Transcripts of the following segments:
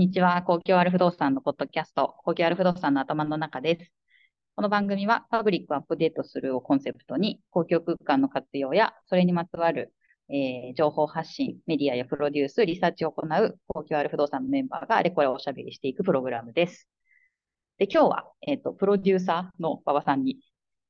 にちは。公共ある不動産のポッドキャスト、公共ある不動産の頭の中です。この番組はパブリックアップデートするをコンセプトに、公共空間の活用や、それにまつわる、えー、情報発信、メディアやプロデュース、リサーチを行う公共ある不動産のメンバーがあれこれおしゃべりしていくプログラムです。で、今日は、えっ、ー、と、プロデューサーの馬場さんに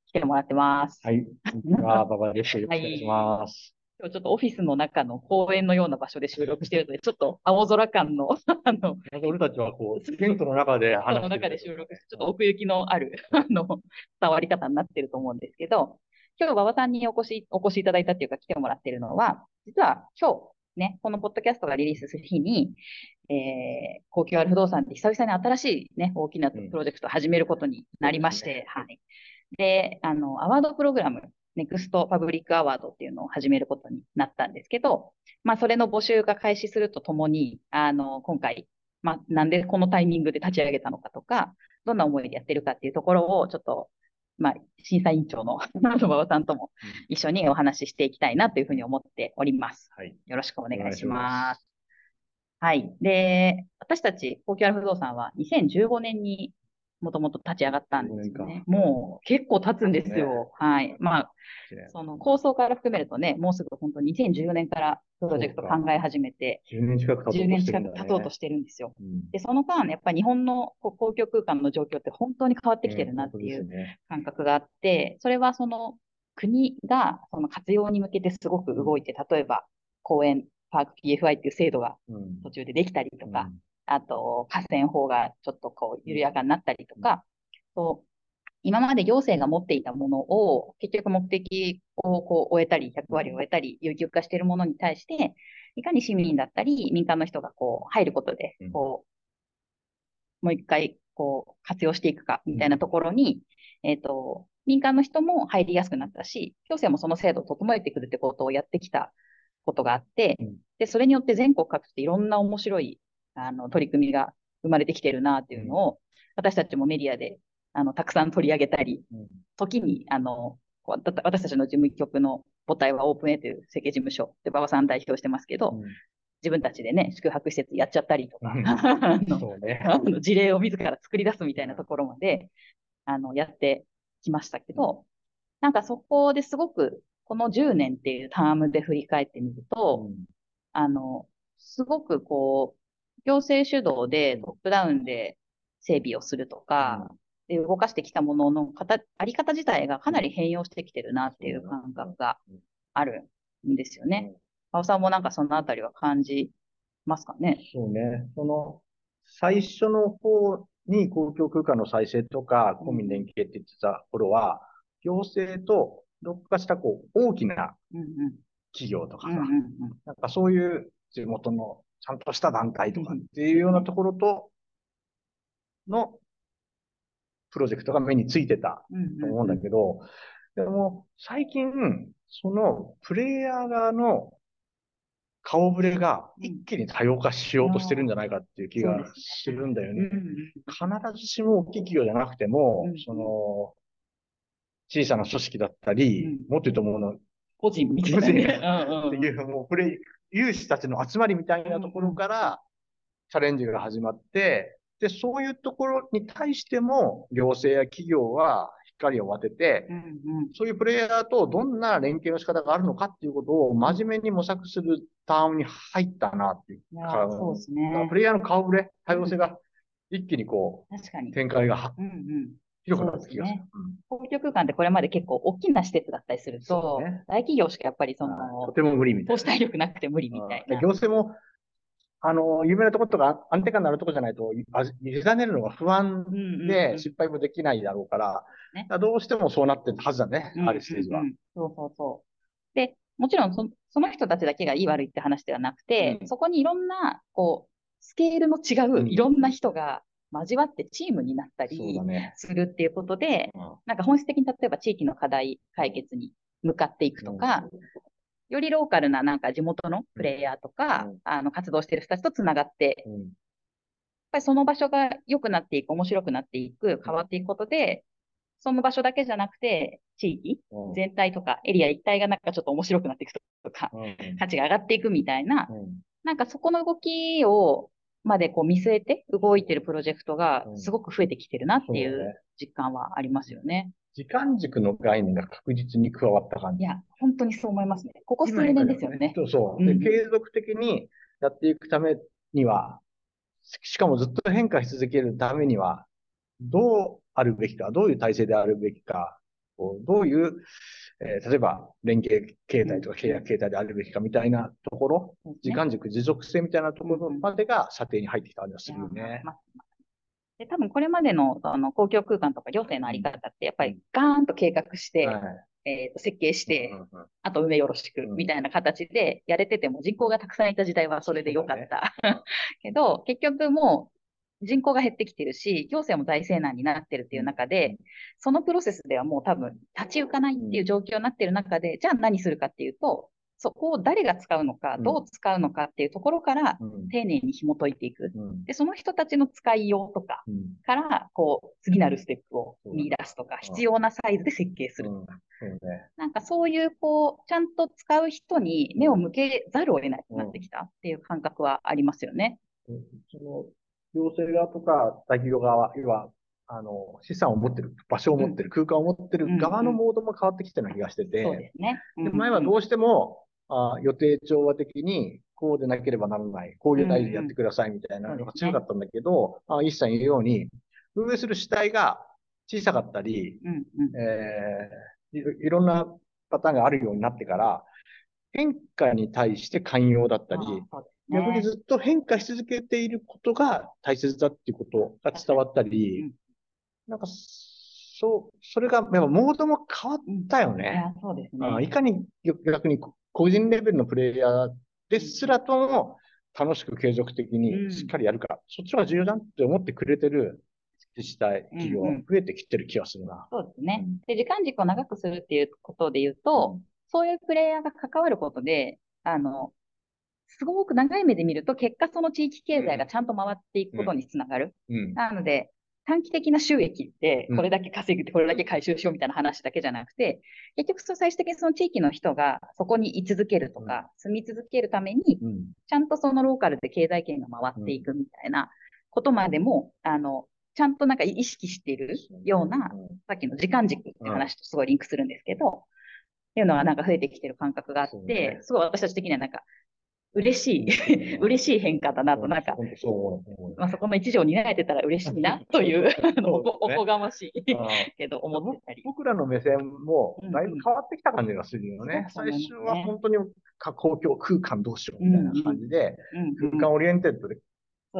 来てもらってます。はい。こんにちは、馬場です。よろしくお願いします。今日ちょっとオフィスの中の公園のような場所で収録しているので、ちょっと青空感の、あの、俺たちはこう、テントの中で話しての中で収録ちょっと奥行きのある、あの、伝わり方になってると思うんですけど、今日馬場さんにお越し、お越しいただいたっていうか来てもらってるのは、実は今日、ね、このポッドキャストがリリースする日に、えー、高級ある不動産って久々に新しいね、大きなプロジェクトを始めることになりまして、うん、はい。で、あの、アワードプログラムネクストパブリックアワードっていうのを始めることになったんですけど、まあ、それの募集が開始するとともに、あの、今回、まあ、なんでこのタイミングで立ち上げたのかとか、どんな思いでやってるかっていうところを、ちょっと、まあ、審査委員長の 馬場さんとも一緒にお話ししていきたいなというふうに思っております。はい、よろしくお願いします。はい。で、私たち、高級アル不動産は2015年にもともと立ち上がったんですよね。もう結構経つんですよ。ね、はい。まあ、その構想から含めるとね、もうすぐ本当2014年からプロジェクト考え始めて、10年近く経とうとしてる、ね、10年近く経とうとしてるんですよ。うん、で、その間、やっぱり日本の公共空間の状況って本当に変わってきてるなっていう感覚があって、それはその国がその活用に向けてすごく動いて、例えば公園、パーク PFI っていう制度が途中でできたりとか、うんあと河川法がちょっとこう緩やかになったりとか、そう今まで行政が持っていたものを結局目的をこう終えたり、役割を終えたり、有給化しているものに対して、いかに市民だったり民間の人がこう入ることで、こう、もう一回こう活用していくかみたいなところに、えっ、ー、と、民間の人も入りやすくなったし、行政もその制度を整えてくるってことをやってきたことがあって、で、それによって全国各地でいろんな面白いあの、取り組みが生まれてきてるなっていうのを、私たちもメディアで、あの、たくさん取り上げたり、時に、あの、私たちの事務局の母体はオープン A という設計事務所で馬場さん代表してますけど、うん、自分たちでね、宿泊施設やっちゃったりとか、あの 事例を自ら作り出すみたいなところまで、あの、やってきましたけど、なんかそこですごく、この10年っていうタームで振り返ってみると、うん、あの、すごくこう、行政主導でトップダウンで整備をするとか、で動かしてきたものの方あり方自体がかなり変容してきてるなっていう感覚があるんですよね。青さんもなんかそのあたりは感じますかね？そうね。その、最初の方に公共空間の再生とか、公民連携って言ってた頃は、行政とどっかしたこう大きな企業とかさ、なんかそういう地元のちゃんとした団体とかっていうようなところと、のプロジェクトが目についてたと思うんだけど、でも最近、そのプレイヤー側の顔ぶれが一気に多様化しようとしてるんじゃないかっていう気がするんだよね。必ずしも大きい企業じゃなくても、その、小さな組織だったり、もっと言うともの、個人みたいな、ね、っていう、もうプレイ、有志たちの集まりみたいなところから、チャレンジが始まって、で、そういうところに対しても、行政や企業は光を当てて、うんうん、そういうプレイヤーとどんな連携の仕方があるのかっていうことを真面目に模索するタームに入ったなっていう。そうですね。プレイヤーの顔ぶれ、多様性が一気にこう、確かに展開が、うんうん、広くなった気がする。公共空間ってこれまで結構大きな施設だったりすると、ね、大企業しかやっぱりその、とても無理みたいな。投資体力なくて無理みたいな。行政も、あの、有名なところとか安定感のあるところじゃないと、委ねるのが不安で失敗もできないだろうから、ね、どうしてもそうなってるはずだね、あるステージは。そうそうそう。で、もちろんそその人たちだけがいい悪いって話ではなくて、うん、そこにいろんな、こう、スケールの違ういろんな人が交わってチームになったりするっていうことで、ねうん、なんか本質的に例えば地域の課題解決に向かっていくとか、うん、よりローカルななんか地元のプレイヤーとか、うん、あの活動してる人たちとつながって、やっぱりその場所が良くなっていく、面白くなっていく、変わっていくことで、その場所だけじゃなくて、地域全体とかエリア一体がなんかちょっと面白くなっていくとか、価値が上がっていくみたいな、なんかそこの動きをまでこう見据えて動いてるプロジェクトがすごく増えてきてるなっていう実感はありますよね。時間軸の概念が確実に加わった感じ。いや、本当にそう思いますね。ここ数年ですよね。そうそう、うん、で。継続的にやっていくためには、しかもずっと変化し続けるためには、どうあるべきか、どういう体制であるべきか、どういう、えー、例えば連携形態とか契約形態であるべきかみたいなところ、時間軸、持続性みたいなところまでが射程に入ってきた感じがするよね。で多分これまでのあの公共空間とか行政のあり方って、やっぱりガーンと計画して、はい、えー、と設計して、あと運営よろしくみたいな形でやれてても人口がたくさんいた時代はそれでよかった。けど、結局もう人口が減ってきてるし、行政も財政難になってるっていう中で、そのプロセスではもう多分立ち行かないっていう状況になってる中で、じゃあ何するかっていうと、そこを誰が使うのか、どう使うのかっていうところから、丁寧に紐解いていく。で、その人たちの使いようとかから、こう、次なるステップを見出すとか、必要なサイズで設計するとか。なんかそういう、こう、ちゃんと使う人に目を向けざるを得ないくなってきたっていう感覚はありますよね。その、行政側とか大企業側、要は、あの、資産を持ってる、場所を持ってる、空間を持ってる側のモードも変わってきてるような気がしてて、そうですね。で前はどうしても、あ予定調和的に、こうでなければならない、こういう大事やってくださいみたいなのが強かったんだけど、うんうん、あ一切言うように、運営する主体が小さかったり、うんうん、えー、いろんなパターンがあるようになってから、変化に対して寛容だったり、ね、逆にずっと変化し続けていることが大切だっていうことが伝わったり、うん、なんか、そう、それが、やっぱモードも変わったよね。そうですね。いかに逆に個人レベルのプレイヤーですらとも楽しく継続的にしっかりやるか、うん、そっちは重要だって思ってくれてる自治体、企業、増えてきてる気がするな。そうですね。で、時間軸を長くするっていうことで言うと、うん、そういうプレイヤーが関わることで、あの、すごく長い目で見ると、結果その地域経済がちゃんと回っていくことにつながる。うん、なので、短期的な収益って、これだけ稼ぐって、これだけ回収しようみたいな話だけじゃなくて、結局、最終的にその地域の人がそこに居続けるとか、住み続けるために、ちゃんとそのローカルで経済圏が回っていくみたいなことまでも、あの、ちゃんとなんか意識しているような、さっきの時間軸って話とすごいリンクするんですけど、っていうのがなんか増えてきてる感覚があって、すごい私たち的にはなんか、嬉しい、嬉しい変化だなと、なんか、まあ、そこの一助に担えてたら嬉しいなという、あの、おこがましいけど、思ってたり。僕らの目線も、だいぶ変わってきた感じがするよね。最初は本当に公共空間どうしようみたいな感じで、空間オリエンテッドで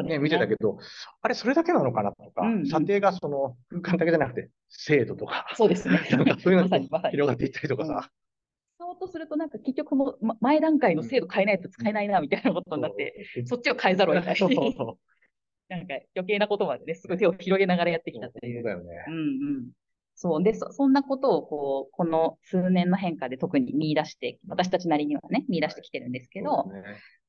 ね、見てたけど、あれ、それだけなのかなとか、射程がその空間だけじゃなくて、制度とか、そうですね。なんかそういうのが広がっていったりとかさ、そうとすると、なんか結局も、ま、前段階の制度変えないと使えないな、みたいなことになって、うん、そっちを変えざるを得ない。そうそうそう なんか余計なことまでね、すごい手を広げながらやってきたっていう。そうだよね。うんうん。そうでそ、そんなことを、こう、この数年の変化で特に見出して、私たちなりにはね、見出してきてるんですけど、ね、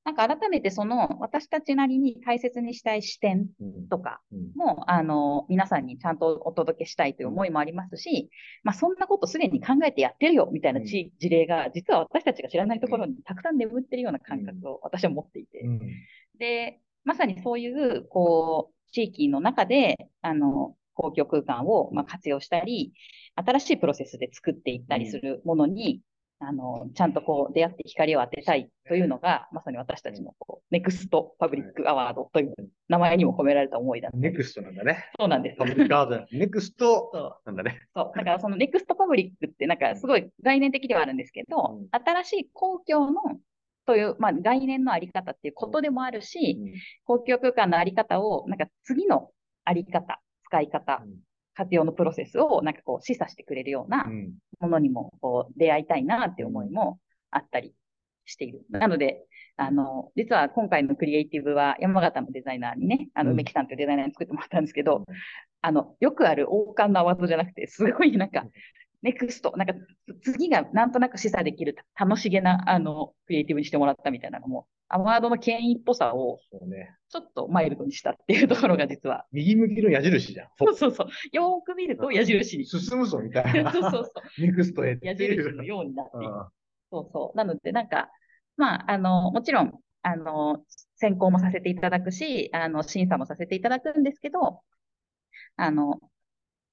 なんか改めてその私たちなりに大切にしたい視点とかも、うん、あの、皆さんにちゃんとお届けしたいという思いもありますし、まあそんなことすでに考えてやってるよみたいな事例が、実は私たちが知らないところにたくさん眠ってるような感覚を私は持っていて、うん、で、まさにそういう、こう、地域の中で、あの、公共空間をま活用したり、新しいプロセスで作っていったりするものに、あの、ちゃんとこう出会って光を当てたいというのが、まさに私たちのこうネクストパブリックアワードという名前にも込められた思いだネクストなんだね。そうなんです。パブリックアワード、ネクスト。なんだね。そう。だからそのネクストパブリックってなんかすごい概念的ではあるんですけど、うん、新しい公共のという、まあ、概念のあり方っていうことでもあるし、うん、公共空間のあり方を、なんか次のあり方、使い方、活用のプロセスをなんかこう示唆してくれるようなものにもこう出会いたいなって思いもあったりしている。なので、あの、実は今回のクリエイティブは山形のデザイナーにね、あの、梅木さんというデザイナーに作ってもらったんですけど、あの、よくある王冠のアワードじゃなくて、すごいなんか、ネクスト、なんか次がなんとなく示唆できる楽しげな、あの、クリエイティブにしてもらったみたいなのもアワードの権威っぽさを、ちょっとマイルドにしたっていうところが実は。右向きの矢印じゃん。そうそうそう。よーく見ると矢印に。進むぞみたいな。そうそうそう。ネクストへ矢印のようになっている。そうそう。なので、なんか、まあ、あの、もちろん、あの、選考もさせていただくし、あの、審査もさせていただくんですけど、あの、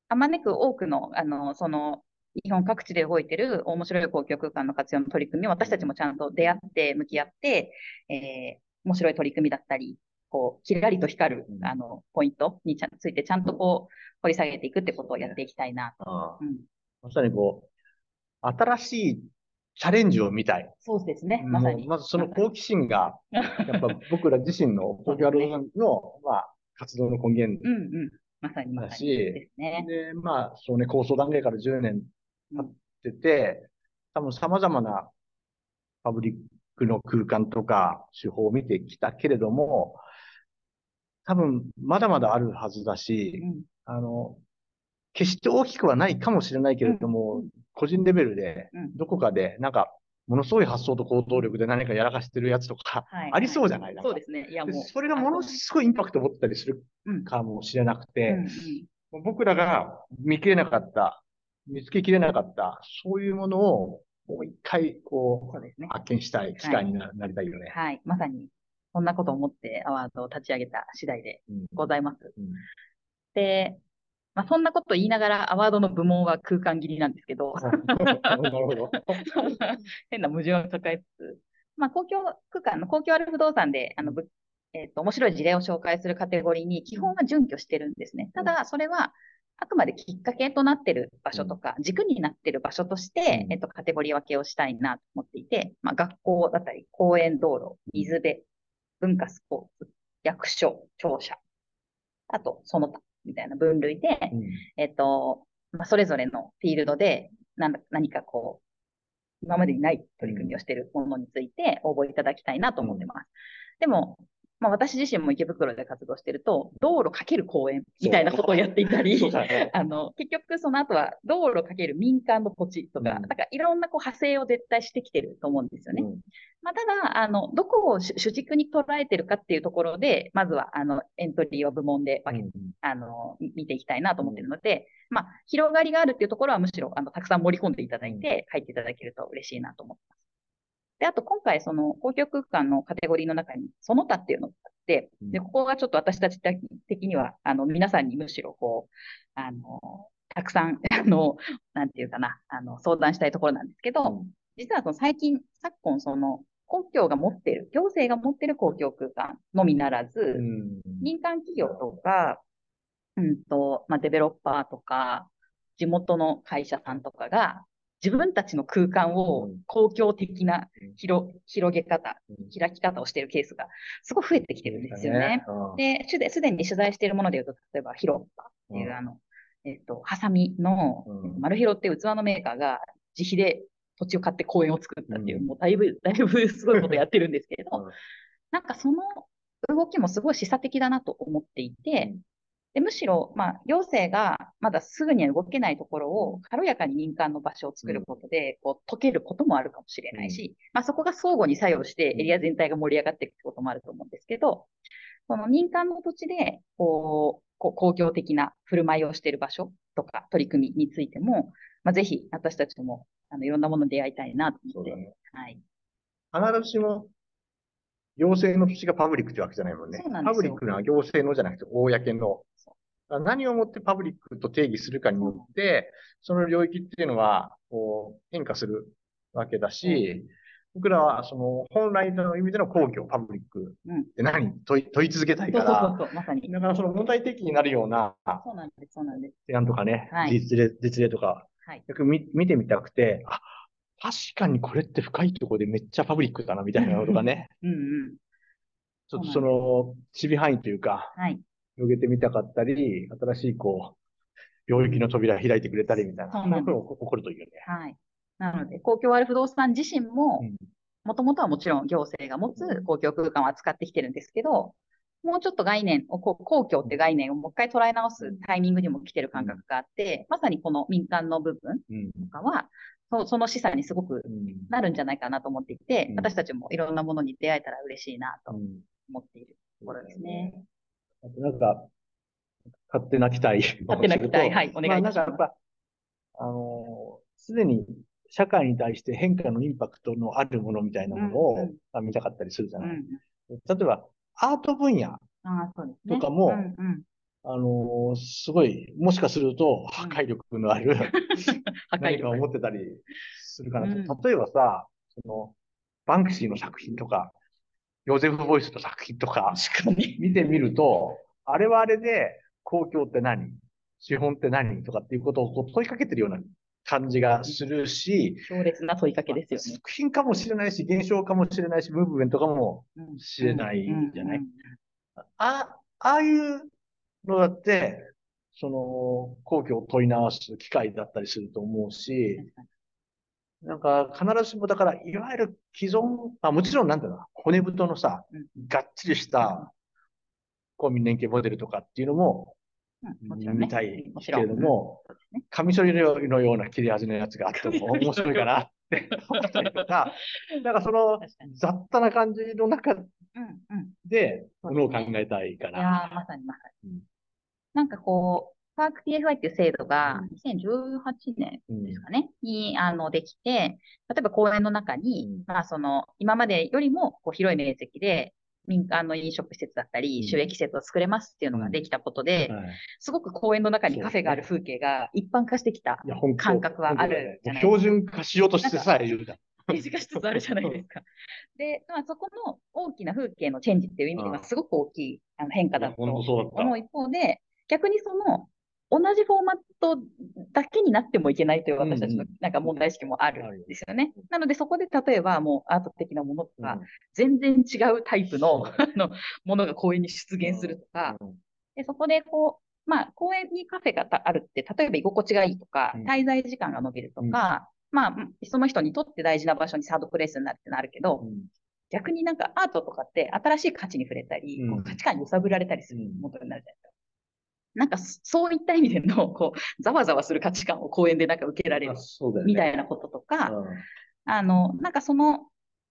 あまねく多くの、あの、その、日本各地で動いてる面白い公共空間の活用の取り組みを私たちもちゃんと出会って向き合って、えー、面白い取り組みだったり、こう、きらりと光る、あの、ポイントについてちゃんとこう、掘り下げていくってことをやっていきたいな。うん、まさにこう、新しいチャレンジを見たい。そうですね。まさに。まずその好奇心が、やっぱ僕ら自身の東京アローの、まあ、活動の根源うんうん。まさにだし、ですね。で、まあ、そうね、構想段階から10年経ってて、多分様々なパブリックの空間とか手法を見てきたけれども、多分まだまだあるはずだし、うん、あの、決して大きくはないかもしれないけれども、うん、個人レベルで、どこかで、なんか、ものすごい発想と行動力で何かやらかしてるやつとか、ありそうじゃない、はい、そうですね。いやもう。それがものすごいインパクトを持ったりするかもしれなくて、僕らが見切れなかった、見つけきれなかった、そういうものをもう一回、こう、うね、発見したい機会にな,、りたいよね。はい。まさに、そんなことを思ってアワードを立ち上げた次第でございます。うんうん、で、まあ、そんなこと言いながらアワードの部門は空間切りなんですけど、変な矛盾を抱えつつ、まあ、公共空間の公共ある不動産で、あの、えっ、ー、と、面白い事例を紹介するカテゴリーに基本は準拠してるんですね。ただ、それは、あくまできっかけとなってる場所とか、軸になってる場所として、えっと、カテゴリー分けをしたいなと思っていて、まあ、学校だったり、公園道路、水辺、文化スポーツ、役所、庁舎、あと、その他みたいな分類で、うん、えっと、まあ、それぞれのフィールドで何何かこう、今までにない取り組みをしているものについて応募いただきたいなと思ってます。でも、まあ、私自身も池袋で活動してると、道路かける公園みたいなことをやっていたり、ね、あの、結局その後は道路かける民間の土地とか、うん、なんかいろんなこう派生を絶対してきてると思うんですよね。うん、まあ、ただ、あの、どこを主軸に捉えてるかっていうところで、まずは、あの、エントリーは部門で分け、うん、あの、見ていきたいなと思ってるので、まあ、広がりがあるっていうところはむしろ、あの、たくさん盛り込んでいただいて、書いていただけると嬉しいなと思ってます。で、あと今回その公共空間のカテゴリーの中にその他っていうのがあって、で、ここがちょっと私たち的には、あの、皆さんにむしろこう、あの、たくさん、あの、なんていうかな、あの、相談したいところなんですけど、実はその最近、昨今その、公共が持ってる、行政が持ってる公共空間のみならず、民間企業とか、うんと、まあ、デベロッパーとか、地元の会社さんとかが、自分たちの空間を公共的な広広げ方、開き方をしているケースがすごい増えてきてるんですよね。で、すでに取材しているもので言うと、例えば、ヒロッパっていう、あの、えっと、ハサミの、マルヒロっていう器のメーカーが自費で土地を買って公園を作ったっていう、もうだいぶ、だいぶすごいことやってるんですけれど、なんかその動きもすごい示唆的だなと思っていて、でむしろ、まあ、行政がまだすぐには動けないところを軽やかに民間の場所を作ることで、こう解けることもあるかもしれないし、まあ、そこが相互に作用してエリア全体が盛り上がっていくこともあると思うんですけど、その民間の土地でこうこう公共的な振る舞いをしている場所とか取り組みについても、まあ、ぜひ私たちともあのいろんなものに出会いたいなと思って。ね、はい。必ずしも行政の土地がパブリックってわけじゃないもんね。んパブリックな行政のじゃなくて、公の。何をもってパブリックと定義するかによって、その領域っていうのは、こう、変化するわけだし、僕らは、その、本来の意味での公共、パブリックって何、うん、問い問い続けたいから、そうそうそうまさに。だからその問題的になるような、そうなんです、そうなんです。提案とかね、はい、実例、実例とか、はい、よく見見てみたくて、あ、確かにこれって深いところでめっちゃパブリックだな、みたいなことがね。うんうん。ちょっとその、守備範囲というか、はい。広げてみたかったり、新しいこう、領域の扉開いてくれたりみたいな、ことが起こるというね。はい。なので、公共ある不動産自身も、もともとはもちろん行政が持つ公共空間を扱ってきてるんですけど、もうちょっと概念を、公共って概念をもう一回捉え直すタイミングにも来てる感覚があって、まさにこの民間の部分とかは、そその示唆にすごくなるんじゃないかなと思っていて、うん、私たちもいろんなものに出会えたら嬉しいなと思っているところですね。あとなんか、勝手な期待。勝手な期待。はい、お願いします。まあ、なんかやっぱ、あの、すでに社会に対して変化のインパクトのあるものみたいなものを、うんうん、見たかったりするじゃない、うん、例えば、アート分野とかも、ねうんうん、あのー、すごい、もしかすると破壊力のある、何か思ってたりするかなと。うん、例えばさ、その、バンクシーの作品とか、ヨゼフ・ボイスの作品とか、見てみると、あれはあれで、公共って何？資本って何とかっていうことをこう問いかけてるような感じがするし、強烈な問いかけですよね。作品かもしれないし、現象かもしれないし、ムーブメントかもしれないじゃない、あああいうのだって、その、皇居を問い直す機会だったりすると思うし、なんか、必ずしも、だから、いわゆる既存、あ、もちろんなんだろう骨太のさ、がっちりした公民連携モデルとかっていうのも、見たいけれども、カミソリのような切れ味のやつがあっても面白いかなって思ったりとか、なんかその雑多な感じの中で、ものを考えたいかな。いやまさにまさに。なんかこう、パーク TFI っていう制度が2018年ですかね、にあのできて、例えば公園の中に、まあその今までよりもこう広い面積で民間の飲食施設だったり、収益施設を作れますっていうのができたことで、すごく公園の中にカフェがある風景が一般化してきた感覚はあるじゃないですか。標準化しようとしてさえ言うじゃん。政治化しつつあるじゃないですか。で、まあ、そこの大きな風景のチェンジっていう意味ではすごく大きいあの変化だと思う一方で、逆にその同じフォーマットだけになってもいけないという私たちのなんか問題意識もあるんですよね。うんうん、なのでそこで例えばもうアート的なものとか、全然違うタイプの のものが公園に出現するとか、でそこでこう、まあ公園にカフェがあるって、例えば居心地がいいとか、滞在時間が伸びるとか、まあその人にとって大事な場所にサードプレイスになるってなるけど、逆になんかアートとかって新しい価値に触れたり、価値観に揺さぶられたりするものになるじゃないですか。なんかそういった意味での、こう、ざわざわする価値観を公園でなんか受けられるみたいなこととか、あ、ねうん、あの、なんかその、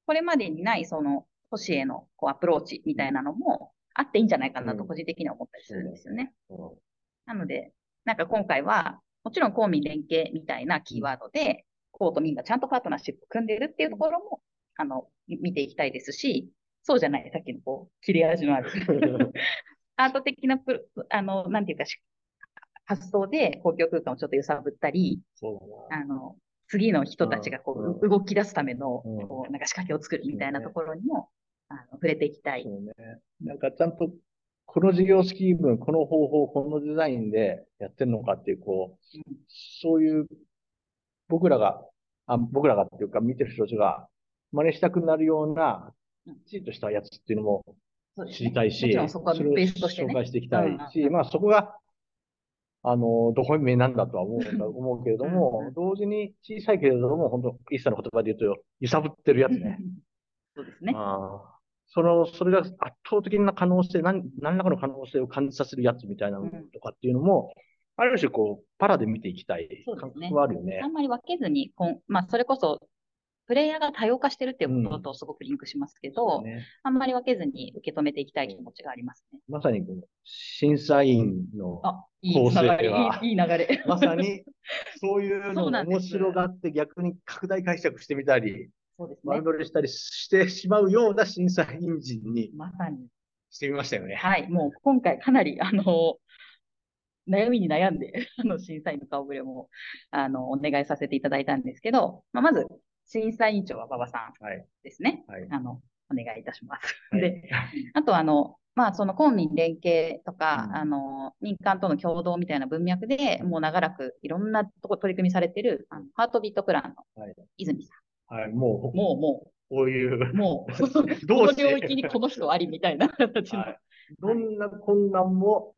これまでにないその都市へのこうアプローチみたいなのもあっていいんじゃないかなと個人的には思ったりするんですよね。うん、なので、なんか今回は、もちろん公民連携みたいなキーワードで、公と民がちゃんとパートナーシップ組んでるっていうところも、あの、見ていきたいですし、そうじゃない、さっきのこう、切れ味のある アート的なプあの、なんていうか、発想で公共空間をちょっと揺さぶったり、あの、次の人たちがこう、うん、動き出すための、うん、こうなんか仕掛けを作るみたいなところにも、あの触れていきたい。そうね。なんかちゃんと、この事業スキーム、この方法、このデザインでやってるのかっていう、こう、うん、そういう、僕らが、あ僕らがっていうか見てる人たちが真似したくなるような、きちんとしたやつっていうのも知りたいし、そこはベースとして、ね、紹介していきたいし、うん、まあそこが、あの、どこに目なんだとは思う思うけれども、うん、同時に小さいけれども、本当一切の言葉で言うと、揺さぶってるやつね。そうですね。あその、それが圧倒的な可能性、何何らかの可能性を感じさせるやつみたいなのとかっていうのも、うん、ある種こう、パラで見ていきたい感覚はあるよね。ね。あんまり分けずに、こんまあ、それこそプレイヤーが多様化してるっていうこととすごくリンクしますけど、うんね、あんまり分けずに受け止めていきたい気持ちがありますね。まさにこの審査員の構成は、いい流れ。まさに そういうのを面白がって逆に拡大解釈してみたり、そうですね。丸取りしたりしてしまうような審査員陣に、まさに。してみましたよね。はい。もう今回かなり、あの、悩みに悩んで、あの、審査員の顔ぶれも、あの、お願いさせていただいたんですけど、まあ、まず、審査委員長は馬場さんですね。はい、あの、お願いいたします。はい、で、あとあの、まあ、その公民連携とか、うん、あの、民間との共同みたいな文脈で、もう長らくいろんなとこ取り組みされてる、あのハートビートプランの泉さん。はい、はい、もう、もう、もう、こういう、もう、どう領域にこの人ありみたいな形の。はい、どんな困難も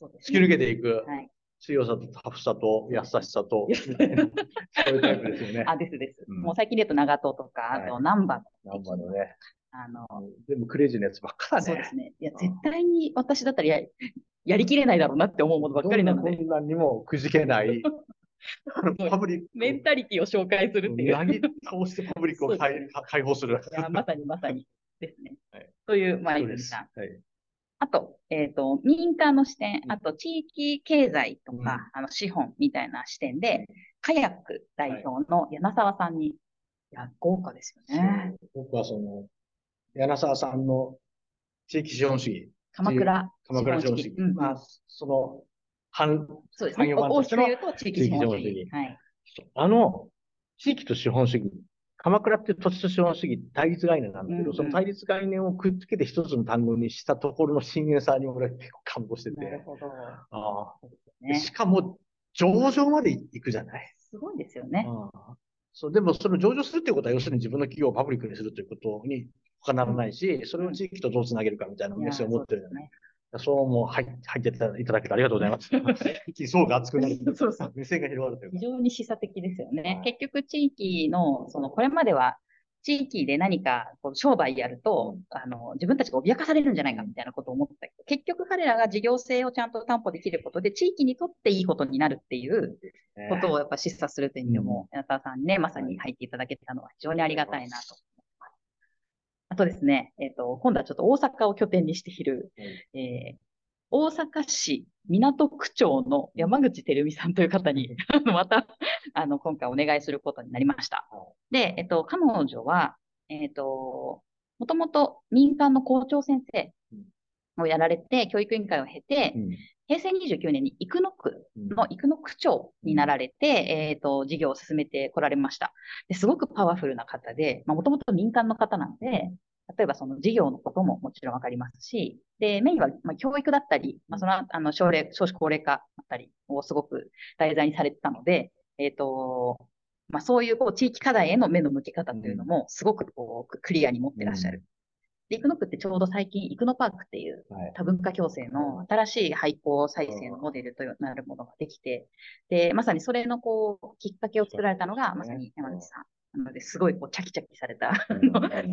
突き抜けていく。はい強さとタフさと優しさと、そういうタイプですよね。あ、ですです。うん、もう最近で言うと長門とか、あとナンバー。ナンバーのね。あの、全部クレイジーなやつばっかだね。そうですね。いや、絶対に私だったらややりきれないだろうなって思うものばっかりなので。こんなにもくじけない。パブリック。メンタリティを紹介するっていう。なぎ倒してパブリックを 解放する。いや、まさにまさにですね。はい、という、まあ、泉さん。はいあと、えっ、ー、と、民間の視点、あと地域経済とか、うん、あの資本みたいな視点で、カヤック代表の柳沢さんに、はい、いや、豪華ですよね。僕はその、柳沢さんの地域資本主義。鎌倉。鎌倉資本主義。うん、まあ、その、反、そうですね。大きく言うと地域資本主義。はい。あの、地域と資本主義。鎌倉って土地と資本主義対立概念なんだけど、うんうん、その対立概念をくっつけて一つの単語にしたところの深淵さに俺は結構感動してて。なるほど。ああ、ね、しかも、上場まで行くじゃない？すごいですよね。そう、でもその上場するっていうことは、要するに自分の企業をパブリックにするということに他ならないし、それを地域とどうつなげるかみたいなメッセージを持ってるじゃない？そうも入入っていただけてありがとうございます。層が厚くなる。そうそう。目線が広がるという非常に示唆的ですよね。はい、結局地域の、その、これまでは地域で何かこう商売やると、あの、自分たちが脅かされるんじゃないかみたいなことを思ってたけど、結局彼らが事業性をちゃんと担保できることで、地域にとっていいことになるっていうことをやっぱ示唆するという意味でも、柳田さんにね、まさに入っていただけたのは非常にありがたいなとあとですね、えっ、ー、と、今度はちょっと大阪を拠点にしている、うん、えー、大阪市港区長の山口照美さんという方に、また、あの、今回お願いすることになりました。で、えっと、彼女は、えっと、もともと民間の校長先生をやられて、教育委員会を経て、うん、平成29年に生野区の生野区長になられて、うん、えっ、ー、と、事業を進めてこられました。ですごくパワフルな方で、もともと民間の方なので、例えばその事業のことももちろんわかりますし、で、メインは、まあ、教育だったり、まあ、その、あの、少齢、少子高齢化だったりをすごく題材にされてたので、えっ、ー、と、まあ、そういうこう地域課題への目の向け方というのも、すごくこう、クリアに持ってらっしゃる。で、生野区ってちょうど最近、生野パークっていう多文化共生の新しい廃校再生のモデルとなるものができて、で、まさにそれのこう、きっかけを作られたのが、まさに山口さん。なので、すごいこう、チャキチャキされた、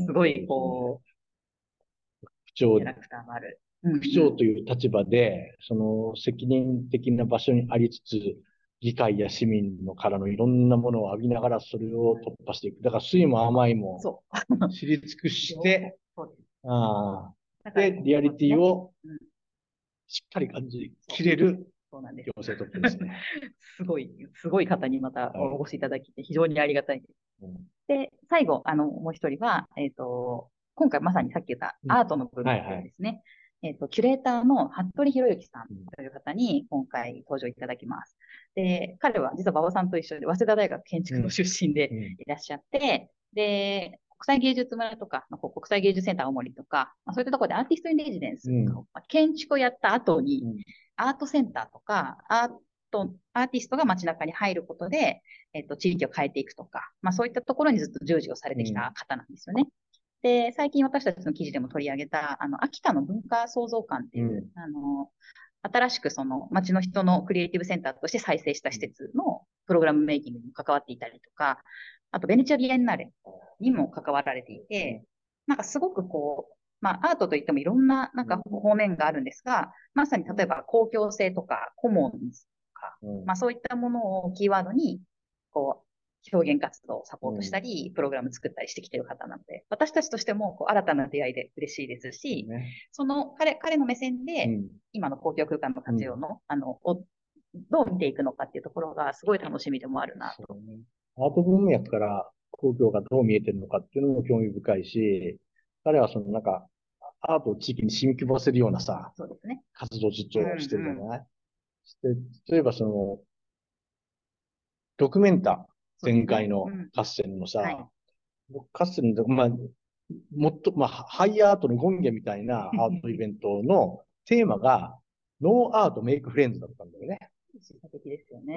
すごいこう、区長、キャラクターもある。区長という立場で、その責任的な場所にありつつ、議会や市民のからのいろんなものを浴びながらそれを突破していく。だから、酸いも甘いも知り尽くして、あで、リアリティをしっかり感じきれるそうなんです。行政トップですね。すごい、すごい方にまたお越しいただきて、非常にありがたいです。うん、で、最後、あの、もう一人は、えっ、ー、と、今回まさにさっき言ったアートの部分ですね。えっ、と、キュレーターの服部博之さんという方に今回登場いただきます。で、彼は実は馬場さんと一緒で、早稲田大学建築の出身でいらっしゃって、うん、で、国際芸術村とか、国際芸術センター青森とか、まあ、そういったところでアーティストインレジデンス、うん、建築をやった後に、アートセンターとか、アート、アーティストが街中に入ることで、えっと、地域を変えていくとか、まあそういったところにずっと従事をされてきた方なんですよね。うん、で、最近私たちの記事でも取り上げた、あの、秋田の文化創造館っていう、うん、あの、新しくその街の人のクリエイティブセンターとして再生した施設のプログラムメイキングに関わっていたりとか、あとベネチアビエンナーレにも関わられていて、なんかすごくこう、まあ、アートといってもいろんな、なんか方面があるんですが、まさに例えば公共性とか、コモンズとか、まあそういったものをキーワードに、こう、表現活動をサポートしたり、プログラム作ったりしてきてる方なので、私たちとしてもこう新たな出会いで嬉しいですし、ね、その彼、彼の目線で、今の公共空間の活用の、うん、あの、をどう見ていくのかっていうところがすごい楽しみでもあるなと。ね、アート文脈から公共がどう見えてるのかっていうのも興味深いし、彼はそのなんか、アートを地域に染み込ませるようなさ、そうですね。活動実をしてるじゃない、うんうん、で例えばその、ドキュメンタ、前回のカッセルのさ、ね。うん。はい、カッセルの、まあ、もっと、まあ、ハイアートの権化みたいなアートイベントのテーマが、 No art make friends だったんだよね。的ですよね。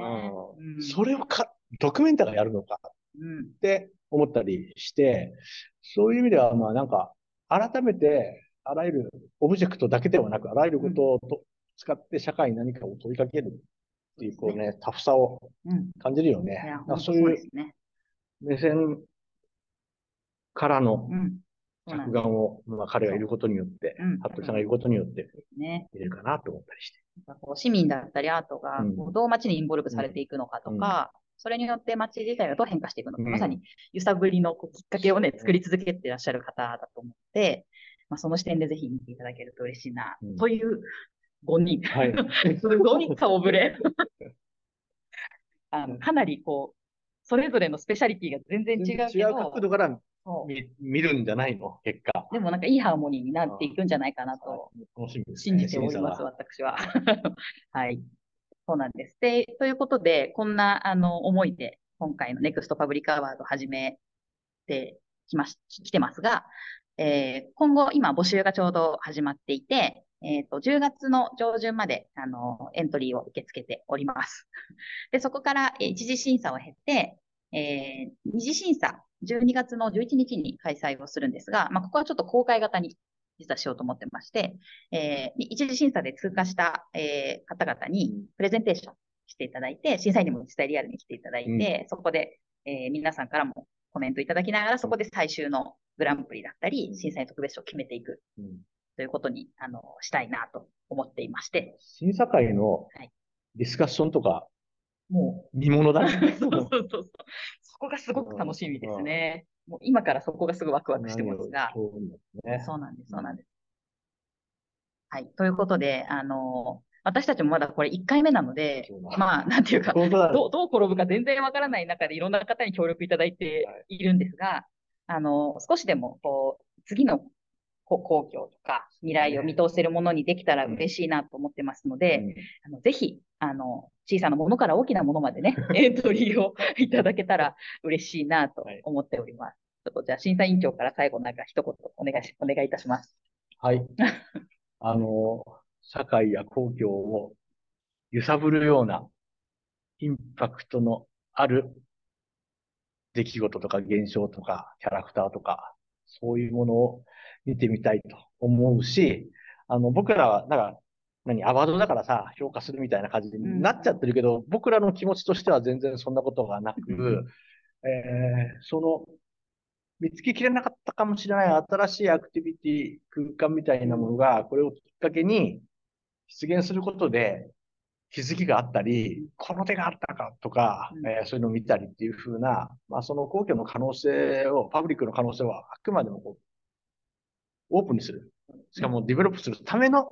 うん、それをか、ドキュメンタがやるのかって思ったりして、そういう意味では、まあなんか、改めて、あらゆるオブジェクトだけではなく、あらゆることをと、使って社会に何かを問いかけるっていう、こうね、タフさを感じるよね。うん、そういう目線からの着眼を、まあ、彼がいることによって、服部さんがいることによって、ね、入れるかなと思ったりして。市民だったりアートがどう街にインボルブされていくのかとか、それによって街自体がどう変化していくのか、まさに揺さぶりのこうきっかけをね、作り続けていらっしゃる方だと思って、まあ、その視点でぜひ見ていただけると嬉しいな、うん、という5人。はい。すごい顔ぶれ。あの、かなりこう、それぞれのスペシャリティが全然違うけど。違う角度から見見るんじゃないの？結果。でもなんかいいハーモニーになっていくんじゃないかなと、信じております、私は。はい。そうなんです。で、ということで、こんな、あの、思いで、今回のネクストパブリックアワードを始めてきまし、来てますが、えー、今後、今募集がちょうど始まっていて、えっ、ー、と、10月の上旬まで、あの、エントリーを受け付けております。で、そこから、え、一次審査を経て、えー、二次審査、12月の11日に開催をするんですが、まあ、ここはちょっと公開型に実はしようと思ってまして、えー、一次審査で通過した、えー、方々にプレゼンテーションしていただいて、審査員にも実際リアルに来ていただいて、うん、そこで、えー、皆さんからもコメントいただきながら、そこで最終のグランプリだったり、審査員特別賞を決めていく、うん、ということに、あの、したいなと思っていまして。審査会のディスカッションとか、もう見物だね。そうそうそう。そこがすごく楽しみですね。もう今からそこがすごいワクワクしてますが。そうね、そうなんです、そうなんです。はい。ということで、あの、私たちもまだこれ1回目なので、まあ、なんていうか、どうどう転ぶか全然わからない中でいろんな方に協力いただいてい。るんですが、はい、あの、少しでも、こう、次の公共とか未来を見通せるものにできたら嬉しいなと思ってますので、うん、あのぜひ、あの、小さなものから大きなものまでね、エントリーをいただけたら嬉しいなと思っております。ちょっとじゃあ審査委員長から最後なんか一言お願いし、お願いいたします。はい。あの、社会や公共を揺さぶるようなインパクトのある出来事とか現象とかキャラクターとか、そういうものを見てみたいと思うし、あの、僕らは、なんか、何、アワードだからさ、評価するみたいな感じになっちゃってるけど、うん、僕らの気持ちとしては全然そんなことがなく、えー、その、見つけきれなかったかもしれない新しいアクティビティ、空間みたいなものが、これをきっかけに出現することで、気づきがあったり、この手があったかとか、うん、えー、そういうのを見たりっていうふうな、まあ、その公共の可能性を、パブリックの可能性はあくまでもこうオープンにする。しかもディベロップするための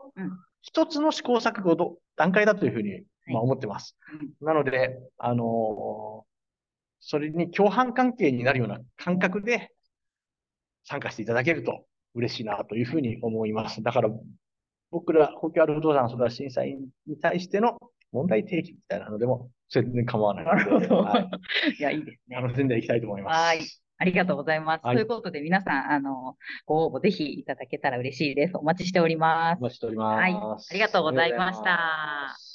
一つの試行錯誤の段階だというふうに、まあ、思ってます。なので、あのー、それに共犯関係になるような感覚で参加していただけると嬉しいなというふうに思います。だから、僕ら、公共ある不動産育ち審査員に対しての問題提起みたいなのでも、全然構わないなるほど。はい、いや、いいですね。楽しんでいきたいと思います。はい。ありがとうございます。はい、ということで、皆さん、あの、ご応募ぜひいただけたら嬉しいです。お待ちしております。お待ちしております。はい。ありがとうございました。